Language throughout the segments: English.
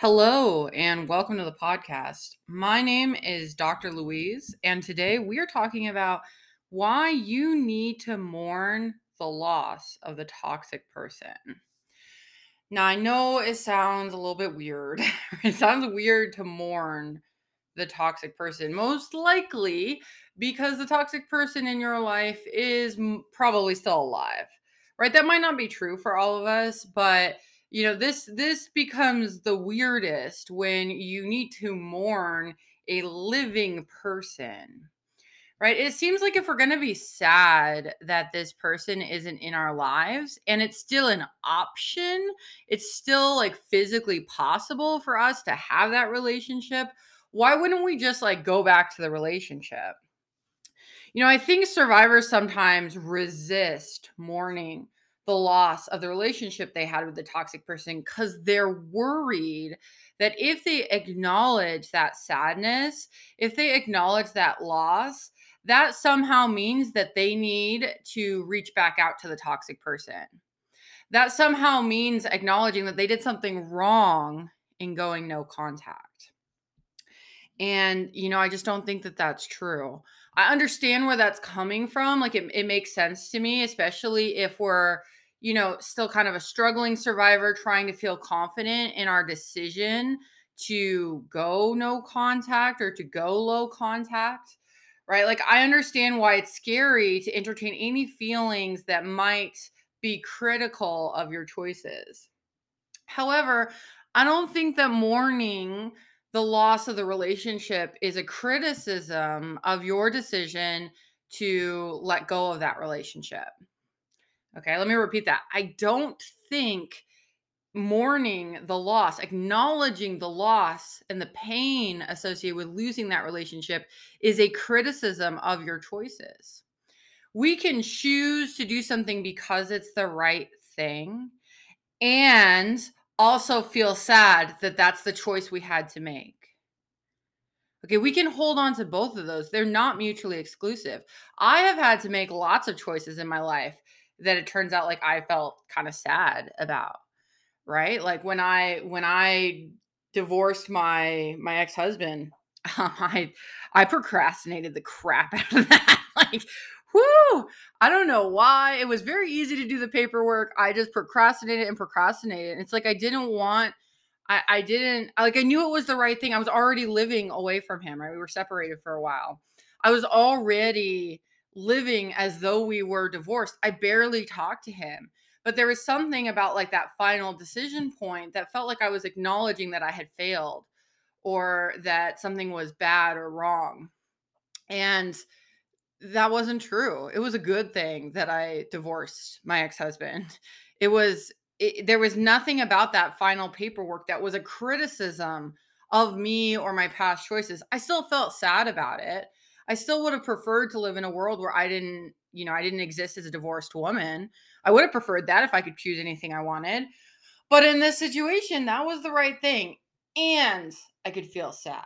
Hello, and welcome to the podcast. My name is Dr. Louise, and today we are talking about why you need to mourn the loss of the toxic person. Now, I know it sounds a little bit weird. it sounds weird to mourn the toxic person, most likely because the toxic person in your life is probably still alive, right? That might not be true for all of us, but you know this this becomes the weirdest when you need to mourn a living person right? It seems like if we're going to be sad that this person isn't in our lives and it's still an option it's still like physically possible for us to have that relationship why wouldn't we just like go back to the relationship? You know i think survivors sometimes resist mourning the loss of the relationship they had with the toxic person because they're worried that if they acknowledge that sadness, if they acknowledge that loss, that somehow means that they need to reach back out to the toxic person. That somehow means acknowledging that they did something wrong in going no contact. And, you know, I just don't think that that's true. I understand where that's coming from. Like, it, it makes sense to me, especially if we're you know, still kind of a struggling survivor trying to feel confident in our decision to go no contact or to go low contact, right? Like, I understand why it's scary to entertain any feelings that might be critical of your choices. However, I don't think that mourning the loss of the relationship is a criticism of your decision to let go of that relationship. Okay, let me repeat that. I don't think mourning the loss, acknowledging the loss and the pain associated with losing that relationship is a criticism of your choices. We can choose to do something because it's the right thing and also feel sad that that's the choice we had to make. Okay, we can hold on to both of those. They're not mutually exclusive. I have had to make lots of choices in my life that it turns out like I felt kind of sad about. Right? Like when I when I divorced my my ex-husband, um, I I procrastinated the crap out of that. like whoo, I don't know why. It was very easy to do the paperwork. I just procrastinated and procrastinated. It's like I didn't want I, I didn't like I knew it was the right thing. I was already living away from him, right? We were separated for a while. I was already living as though we were divorced. I barely talked to him. But there was something about like that final decision point that felt like I was acknowledging that I had failed or that something was bad or wrong. And that wasn't true. It was a good thing that I divorced my ex-husband. It was it, there was nothing about that final paperwork that was a criticism of me or my past choices. I still felt sad about it I still would have preferred to live in a world where I didn't, you know, I didn't exist as a divorced woman. I would have preferred that if I could choose anything I wanted. But in this situation, that was the right thing. And I could feel sad.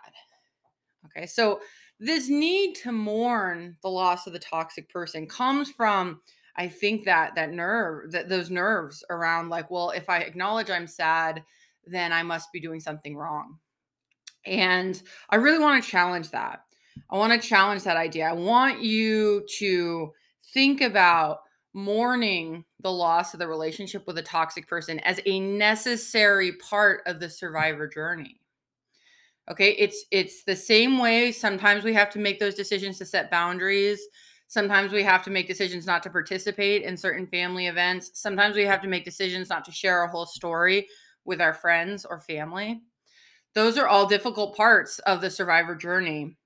Okay. So this need to mourn the loss of the toxic person comes from I think that that nerve, that those nerves around like, well, if I acknowledge I'm sad, then I must be doing something wrong. And I really want to challenge that. I want to challenge that idea. I want you to think about mourning the loss of the relationship with a toxic person as a necessary part of the survivor journey. Okay, it's it's the same way sometimes we have to make those decisions to set boundaries. Sometimes we have to make decisions not to participate in certain family events. Sometimes we have to make decisions not to share our whole story with our friends or family. Those are all difficult parts of the survivor journey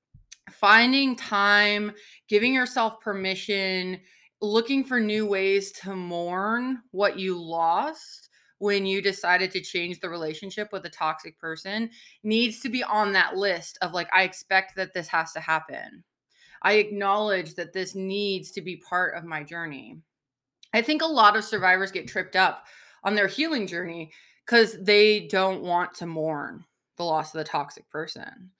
finding time, giving yourself permission, looking for new ways to mourn what you lost when you decided to change the relationship with a toxic person needs to be on that list of like, I expect that this has to happen. I acknowledge that this needs to be part of my journey. I think a lot of survivors get tripped up on their healing journey because they don't want to mourn the loss of the toxic person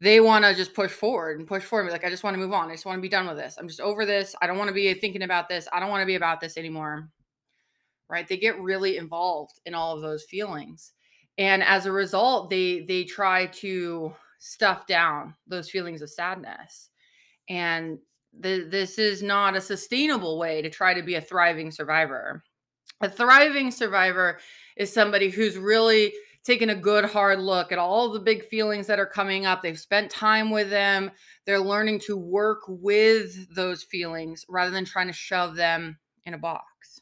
they want to just push forward and push forward. Like, I just want to move on. I just want to be done with this. I'm just over this. I don't want to be thinking about this. I don't want to be about this anymore. Right? They get really involved in all of those feelings. and as a result they they try to stuff down those feelings of sadness and the, this is not a sustainable way to try to be a thriving survivor a thriving survivor is somebody who's really taken a good hard look at all the big feelings that are coming up they've spent time with them they're learning to work with those feelings rather than trying to shove them in a box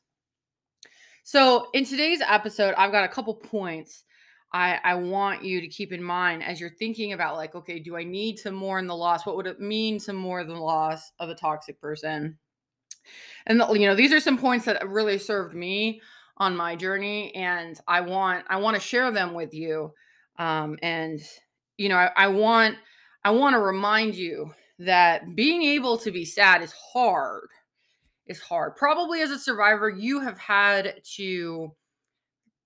so in today's episode i've got a couple points I, I want you to keep in mind as you're thinking about like, okay, do I need to mourn the loss? What would it mean to mourn the loss of a toxic person? And you know, these are some points that really served me on my journey, and I want I want to share them with you. Um, and you know, I, I want I want to remind you that being able to be sad is hard. Is hard. Probably as a survivor, you have had to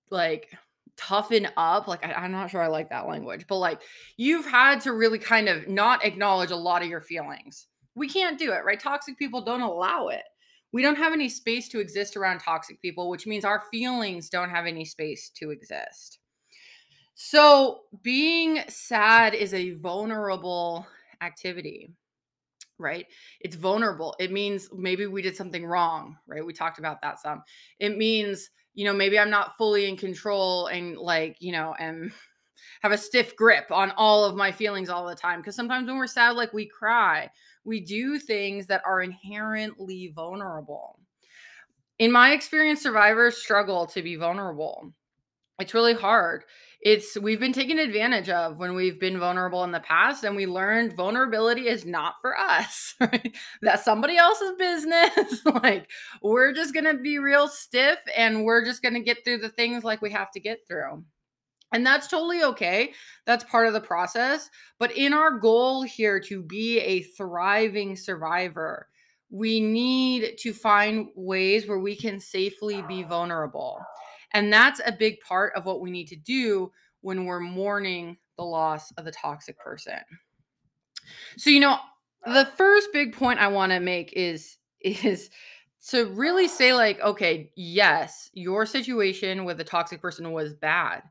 like toughen up like I, am not sure i like that language but like you've had to really kind of not acknowledge a lot of your feelings we can't do it right toxic people don't allow it we don't have any space to exist around toxic people which means our feelings don't have any space to exist. So being sad is a vulnerable activity right? It's vulnerable. It means maybe we did something wrong right? We talked about that some. It means you know, maybe I'm not fully in control and like, you know, and have a stiff grip on all of my feelings all the time. Because sometimes when we're sad, like we cry, we do things that are inherently vulnerable. In my experience, survivors struggle to be vulnerable. It's really hard it's we've been taken advantage of when we've been vulnerable in the past and we learned vulnerability is not for us right that's somebody else's business like we're just gonna be real stiff and we're just gonna get through the things like we have to get through and that's totally okay. That's part of the process. But in our goal here to be a thriving survivor, we need to find ways where we can safely be vulnerable. And that's a big part of what we need to do when we're mourning the loss of the toxic person. So, you know, the first big point I want to make is is to really say like, okay, yes, your situation with the toxic person was bad.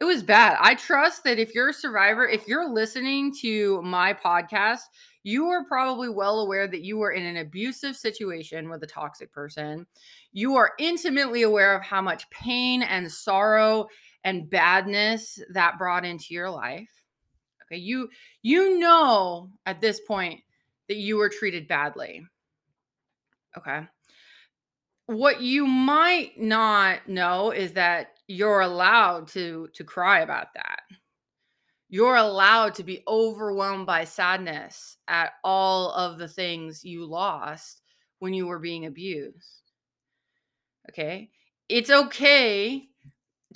It was bad. I trust that if you're a survivor, if you're listening to my podcast, you are probably well aware that you were in an abusive situation with a toxic person. You are intimately aware of how much pain and sorrow and badness that brought into your life. Okay, you you know at this point that you were treated badly. Okay. What you might not know is that you're allowed to to cry about that. You're allowed to be overwhelmed by sadness at all of the things you lost when you were being abused. Okay? It's okay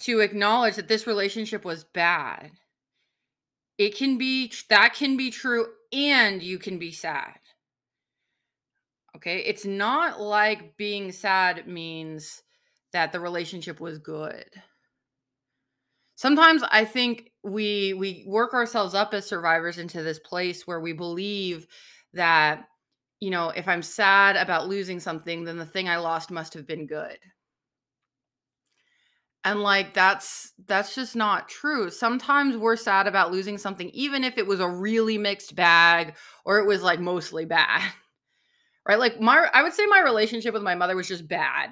to acknowledge that this relationship was bad. It can be that can be true and you can be sad. Okay? It's not like being sad means that the relationship was good. Sometimes I think we we work ourselves up as survivors into this place where we believe that you know, if I'm sad about losing something, then the thing I lost must have been good. And like that's that's just not true. Sometimes we're sad about losing something even if it was a really mixed bag or it was like mostly bad. Right? Like my I would say my relationship with my mother was just bad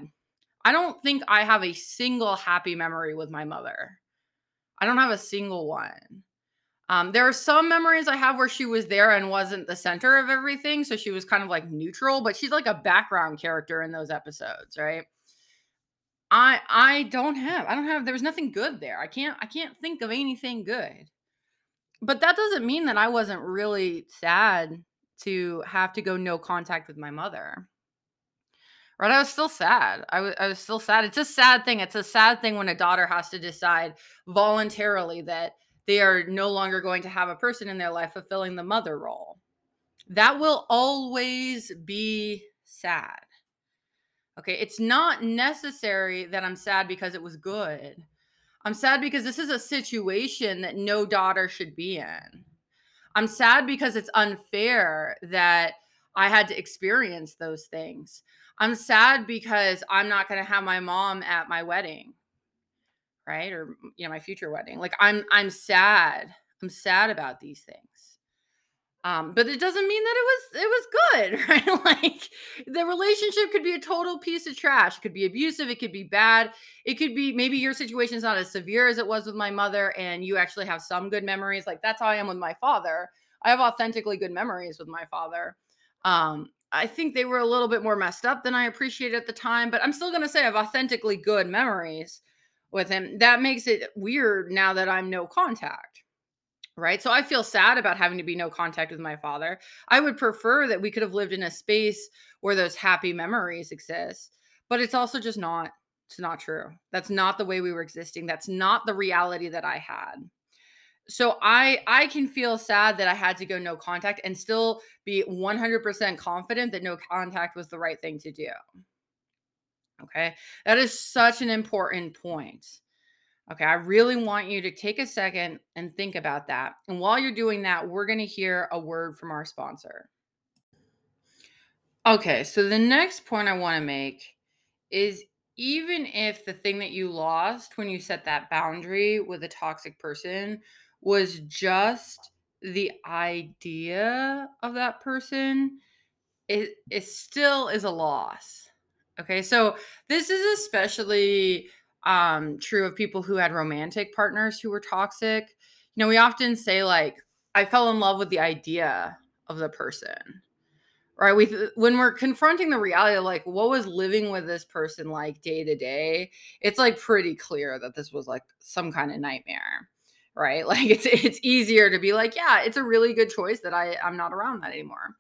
I don't think I have a single happy memory with my mother. I don't have a single one. Um, there are some memories I have where she was there and wasn't the center of everything. So she was kind of like neutral, but she's like a background character in those episodes, right? I I don't have I don't have there was nothing good there. I can't I can't think of anything good. But that doesn't mean that I wasn't really sad to have to go no contact with my mother. Right, I was still sad. I was, I was still sad. It's a sad thing. It's a sad thing when a daughter has to decide voluntarily that they are no longer going to have a person in their life fulfilling the mother role. That will always be sad. Okay, it's not necessary that I'm sad because it was good. I'm sad because this is a situation that no daughter should be in. I'm sad because it's unfair that I had to experience those things. I'm sad because I'm not going to have my mom at my wedding. right? Or you know, my future wedding. Like I'm I'm sad. I'm sad about these things. Um, but it doesn't mean that it was it was good, right? like the relationship could be a total piece of trash. It could be abusive, it could be bad. It could be maybe your situation is not as severe as it was with my mother, and you actually have some good memories. Like that's how I am with my father. I have authentically good memories with my father. Um, I think they were a little bit more messed up than I appreciated at the time, but I'm still gonna say I have authentically good memories with him. That makes it weird now that I'm no contact. Right. So I feel sad about having to be no contact with my father. I would prefer that we could have lived in a space where those happy memories exist, but it's also just not. It's not true. That's not the way we were existing. That's not the reality that I had. So I I can feel sad that I had to go no contact and still be 100% confident that no contact was the right thing to do. Okay. That is such an important point. Okay. I really want you to take a second and think about that. And while you're doing that, we're going to hear a word from our sponsor. Okay. So the next point I want to make is even if the thing that you lost when you set that boundary with a toxic person was just the idea of that person, it, it still is a loss Okay, so this is especially um, true of people who had romantic partners who were toxic. You know, we often say, like, I fell in love with the idea of the person, right? We, when we're confronting the reality of like, what was living with this person like day to day, it's like pretty clear that this was like some kind of nightmare right? Like it's it's easier to be like yeah it's a really good choice that i i'm not around that anymore.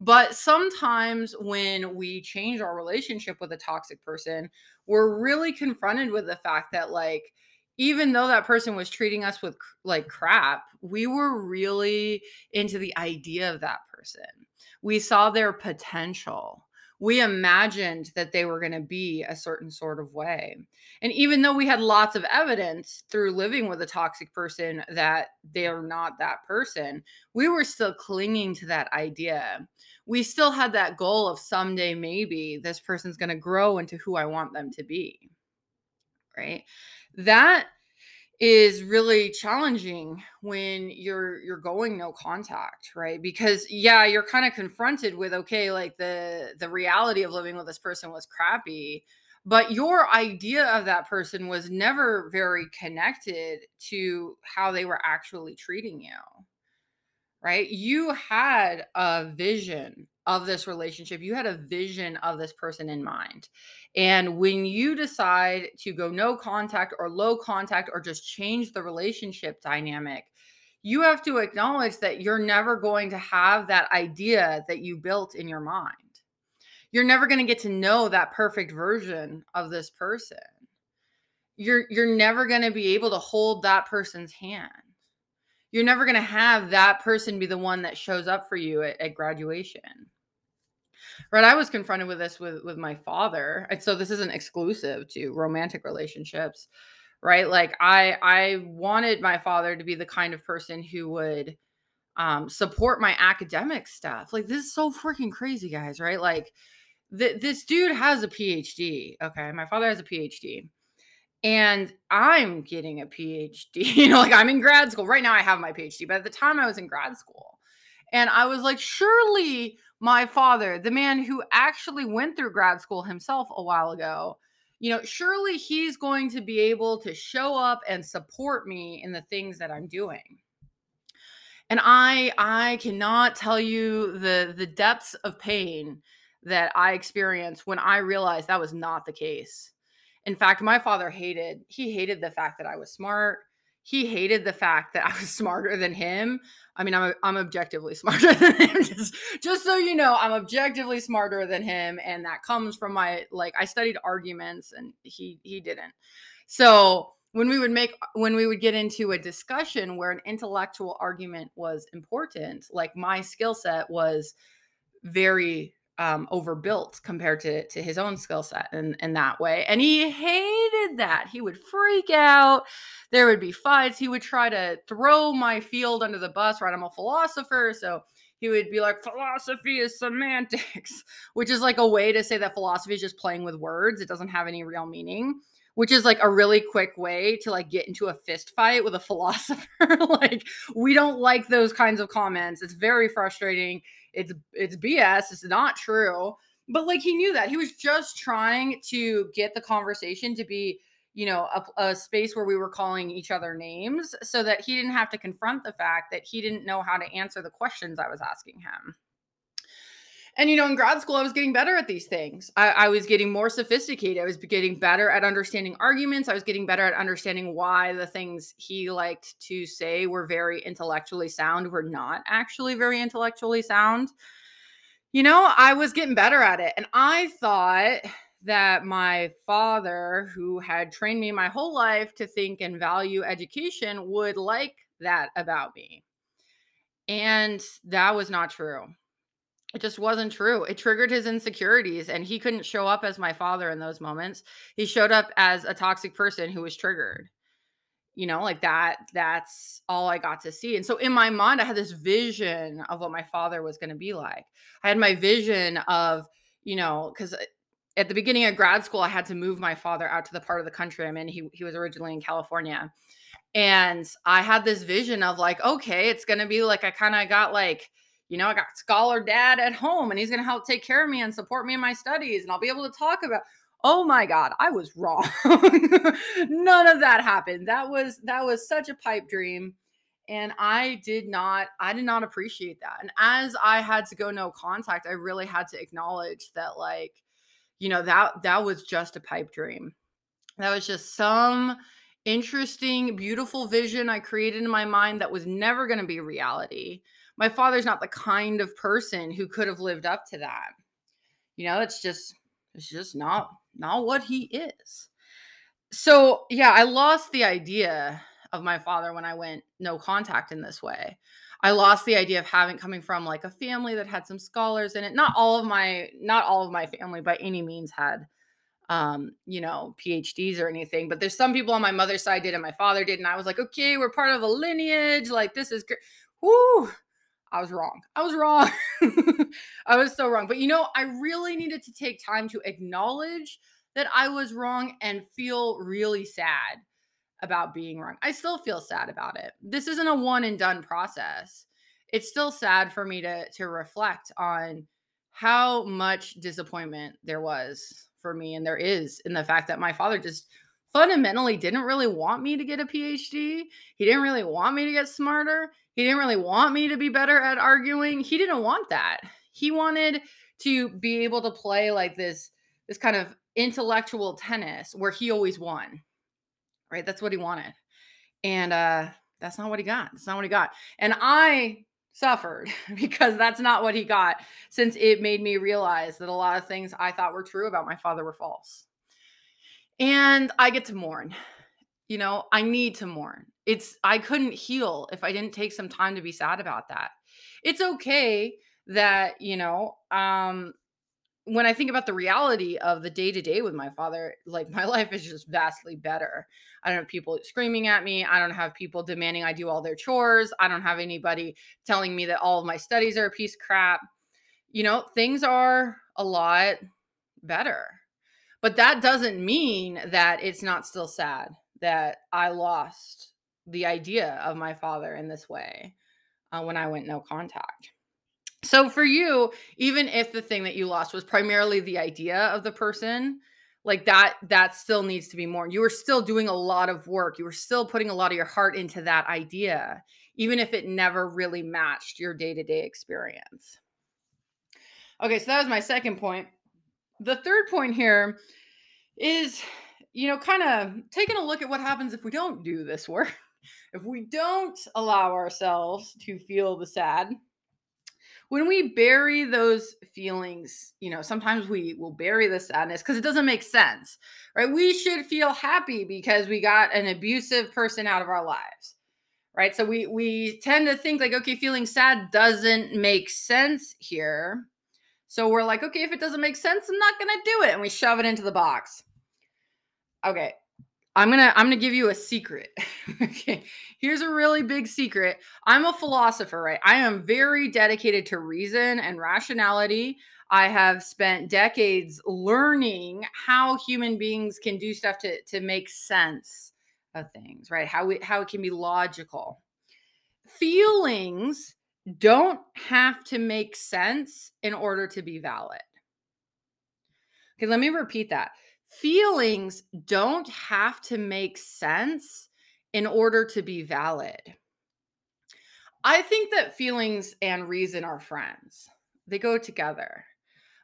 But sometimes when we change our relationship with a toxic person, we're really confronted with the fact that, like, even though that person was treating us with like crap, we were really into the idea of that person. We saw their potential we imagined that they were going to be a certain sort of way. And even though we had lots of evidence through living with a toxic person that they're not that person, we were still clinging to that idea. We still had that goal of someday maybe this person's going to grow into who I want them to be. Right? That is really challenging when you're you're going no contact right? Because yeah you're kind of confronted with okay like the the reality of living with this person was crappy but your idea of that person was never very connected to how they were actually treating you right you had a vision of this relationship. You had a vision of this person in mind. And when you decide to go no contact or low contact or just change the relationship dynamic, you have to acknowledge that you're never going to have that idea that you built in your mind. You're never going to get to know that perfect version of this person. You're you're never going to be able to hold that person's hand. You're never going to have that person be the one that shows up for you at, at graduation. Right i was confronted with this with with my father and so this isn't exclusive to romantic relationships right? Like i i wanted my father to be the kind of person who would um support my academic stuff. Like this is so freaking crazy guys right? Like th- this dude has a phd okay? My father has a phd and i'm getting a phd you know like i'm in grad school right now i have my phd but at the time i was in grad school and i was like surely my father, the man who actually went through grad school himself a while ago, you know, surely he's going to be able to show up and support me in the things that I'm doing. And I I cannot tell you the the depths of pain that I experienced when I realized that was not the case. In fact, my father hated he hated the fact that I was smart he hated the fact that I was smarter than him. I mean, I'm I'm objectively smarter than him. Just just so you know, I'm objectively smarter than him, and that comes from my like I studied arguments, and he he didn't. So when we would make when we would get into a discussion where an intellectual argument was important, like my skill set was very um, overbuilt compared to to his own skill set in, in that way. And he hated that. He would freak out. There would be fights. He would try to throw my field under the bus, right? I'm a philosopher. So he would be like, philosophy is semantics, which is like a way to say that philosophy is just playing with words. It doesn't have any real meaning. which is like a really quick way to like get into a fist fight with a philosopher. like we don't like those kinds of comments. It's very frustrating. It's it's BS. It's not true. But like he knew that. He was just trying to get the conversation to be, you know, a, a space where we were calling each other names so that he didn't have to confront the fact that he didn't know how to answer the questions I was asking him. And you know, in grad school, I was getting better at these things. I, I, was getting more sophisticated. I was getting better at understanding arguments. I was getting better at understanding why the things he liked to say were very intellectually sound were not actually very intellectually sound. You know, I was getting better at it. And I thought that my father, who had trained me my whole life to think and value education, would like that about me. And that was not true it just wasn't true. It triggered his insecurities, and he couldn't show up as my father in those moments. He showed up as a toxic person who was triggered. You know, like that, that's all I got to see. And so in my mind, I had this vision of what my father was going to be like. I had my vision of, you know, because uh, at the beginning of grad school, I had to move my father out to the part of the country I'm in. He, he was originally in California. And I had this vision of like, okay, it's going to be like, I kind of got like, you know, I got scholar dad at home and he's going to help take care of me and support me in my studies and I'll be able to talk about Oh my god, I was wrong. None of that happened. That was that was such a pipe dream and I did not I did not appreciate that. And as I had to go no contact, I really had to acknowledge that like you know, that that was just a pipe dream. That was just some interesting, beautiful vision I created in my mind that was never going to be reality my father's not the kind of person who could have lived up to that. You know, it's just it's just not not what he is. So, yeah, I lost the idea of my father when I went no contact in this way. I lost the idea of having coming from like a family that had some scholars in it. Not all of my not all of my family by any means had um, you know, PhDs or anything, but there's some people on my mother's side did and my father did and I was like, "Okay, we're part of a lineage. Like this is great." Whoo, I was wrong. I was wrong. I was so wrong. But you know, I really needed to take time to acknowledge that I was wrong and feel really sad about being wrong. I still feel sad about it. This isn't a one and done process. It's still sad for me to to reflect on how much disappointment there was for me and there is in the fact that my father just fundamentally didn't really want me to get a PhD. He didn't really want me to get smarter. He didn't really want me to be better at arguing. He didn't want that. He wanted to be able to play like this this kind of intellectual tennis where he always won. Right? That's what he wanted. And uh that's not what he got. That's not what he got. And I suffered because that's not what he got since it made me realize that a lot of things I thought were true about my father were false. And I get to mourn. You know, I need to mourn it's I couldn't heal if I didn't take some time to be sad about that. It's okay that, you know, um when I think about the reality of the day to day with my father, like my life is just vastly better. I don't have people screaming at me. I don't have people demanding I do all their chores. I don't have anybody telling me that all of my studies are a piece of crap. You know, things are a lot better. But that doesn't mean that it's not still sad that I lost the idea of my father in this way uh, when I went no contact. So for you, even if the thing that you lost was primarily the idea of the person, like that that still needs to be more. You were still doing a lot of work. You were still putting a lot of your heart into that idea, even if it never really matched your day-to-day experience. Okay, so that was my second point. The third point here is you know, kind of taking a look at what happens if we don't do this work if we don't allow ourselves to feel the sad, when we bury those feelings, you know, sometimes we will bury the sadness because it doesn't make sense, right? We should feel happy because we got an abusive person out of our lives, right? So we we tend to think like, okay, feeling sad doesn't make sense here. So we're like, okay, if it doesn't make sense, I'm not gonna do it, and we shove it into the box. Okay, I'm gonna I'm gonna give you a secret. okay, here's a really big secret. I'm a philosopher, right? I am very dedicated to reason and rationality. I have spent decades learning how human beings can do stuff to, to make sense of things, right? How we how it can be logical. Feelings don't have to make sense in order to be valid. Okay, let me repeat that. Feelings don't have to make sense in order to be valid. I think that feelings and reason are friends, they go together.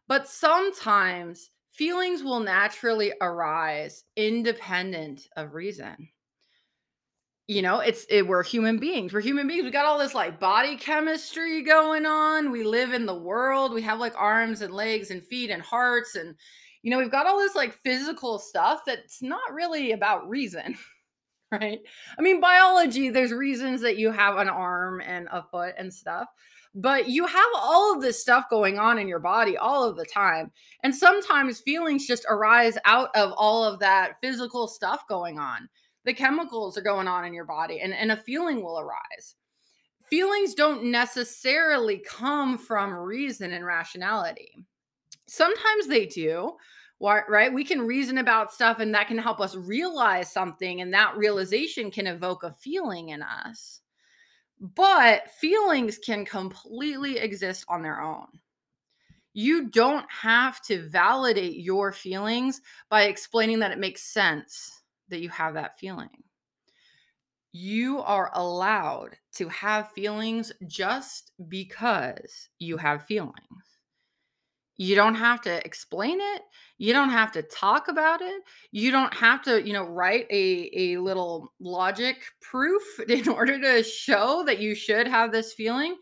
But sometimes feelings will naturally arise independent of reason. You know, it's it, we're human beings. We're human beings. We got all this like body chemistry going on. We live in the world. We have like arms and legs and feet and hearts and you know, we've got all this like physical stuff that's not really about reason. right? I mean, biology, there's reasons that you have an arm and a foot and stuff, but you have all of this stuff going on in your body all of the time. And sometimes feelings just arise out of all of that physical stuff going on. The chemicals are going on in your body, and, and a feeling will arise. Feelings don't necessarily come from reason and rationality. Sometimes they do, right? We can reason about stuff and that can help us realize something, and that realization can evoke a feeling in us. But feelings can completely exist on their own. You don't have to validate your feelings by explaining that it makes sense that you have that feeling. You are allowed to have feelings just because you have feelings. You don't have to explain it. You don't have to talk about it. You don't have to, you know, write a, a little logic proof in order to show that you should have this feeling.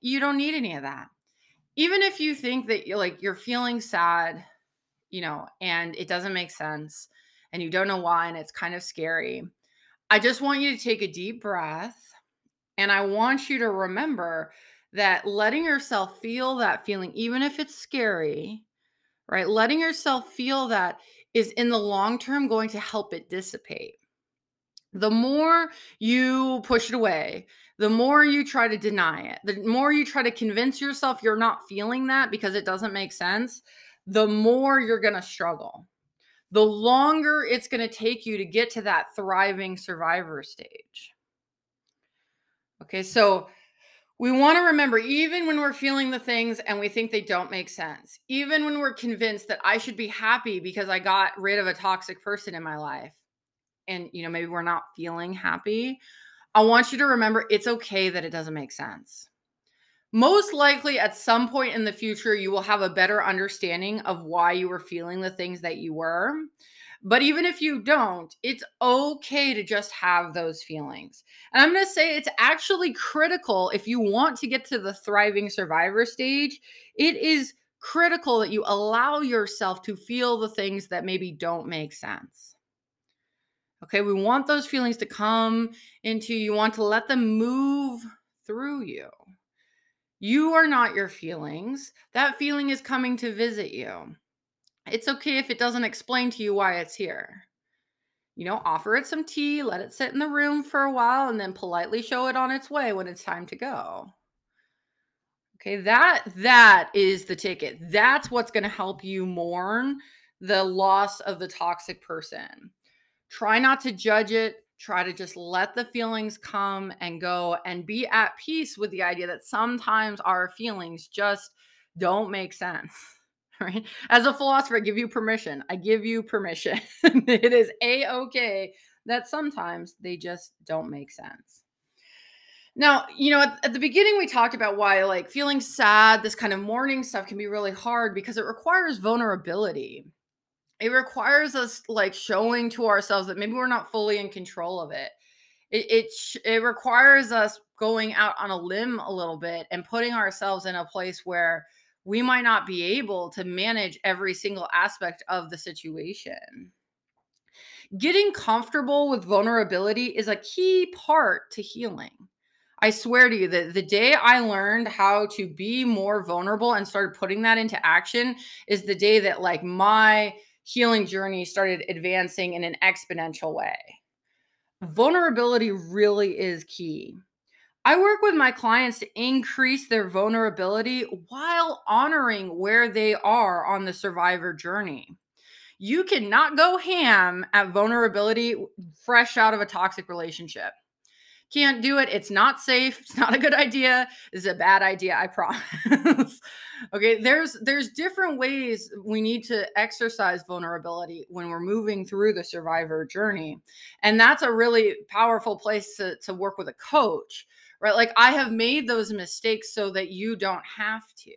You don't need any of that. Even if you think that you're like you're feeling sad, you know, and it doesn't make sense and you don't know why and it's kind of scary. I just want you to take a deep breath and I want you to remember that letting yourself feel that feeling, even if it's scary, right? Letting yourself feel that is in the long term going to help it dissipate. The more you push it away, the more you try to deny it, the more you try to convince yourself you're not feeling that because it doesn't make sense, the more you're going to struggle. The longer it's going to take you to get to that thriving survivor stage. Okay, so we want to remember, even when we're feeling the things and we think they don't make sense, even when we're convinced that I should be happy because I got rid of a toxic person in my life, and you know, maybe we're not feeling happy, I want you to remember it's okay that it doesn't make sense. Most likely, at some point in the future, you will have a better understanding of why you were feeling the things that you were. But even if you don't, it's okay to just have those feelings. And I'm going to say it's actually critical if you want to get to the thriving survivor stage. It is critical that you allow yourself to feel the things that maybe don't make sense. Okay, we want those feelings to come into you, want to let them move through you. You are not your feelings. That feeling is coming to visit you. It's okay if it doesn't explain to you why it's here. You know, offer it some tea, let it sit in the room for a while, and then politely show it on its way when it's time to go. Okay, that that is the ticket. That's what's going to help you mourn the loss of the toxic person. Try not to judge it. Try to just let the feelings come and go and be at peace with the idea that sometimes our feelings just don't make sense. right? As a philosopher, I give you permission. I give you permission. it is a okay that sometimes they just don't make sense. Now, you know, at, at, the beginning, we talked about why, like, feeling sad, this kind of mourning stuff can be really hard because it requires vulnerability. It requires us, like, showing to ourselves that maybe we're not fully in control of it. It, it, it requires us going out on a limb a little bit and putting ourselves in a place where we might not be able to manage every single aspect of the situation. Getting comfortable with vulnerability is a key part to healing. I swear to you that the day I learned how to be more vulnerable and started putting that into action is the day that like my healing journey started advancing in an exponential way. Vulnerability really is key. I work with my clients to increase their vulnerability while honoring where they are on the survivor journey. You cannot go ham at vulnerability fresh out of a toxic relationship. Can't do it. It's not safe. It's not a good idea. It's a bad idea, I promise. okay, there's there's different ways we need to exercise vulnerability when we're moving through the survivor journey. And that's a really powerful place to to work with a coach right? Like I have made those mistakes so that you don't have to.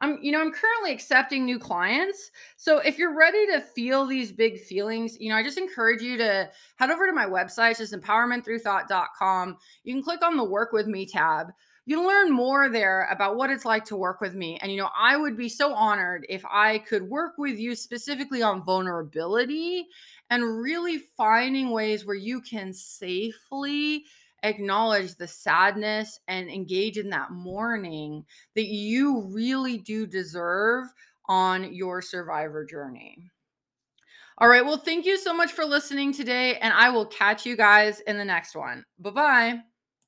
I'm, you know, I'm currently accepting new clients. So if you're ready to feel these big feelings, you know, I just encourage you to head over to my website, just empowermentthroughthought.com. You can click on the work with me tab. You'll learn more there about what it's like to work with me. And, you know, I would be so honored if I could work with you specifically on vulnerability and really finding ways where you can safely acknowledge the sadness and engage in that mourning that you really do deserve on your survivor journey. All right. Well, thank you so much for listening today, and I will catch you guys in the next one. Bye bye.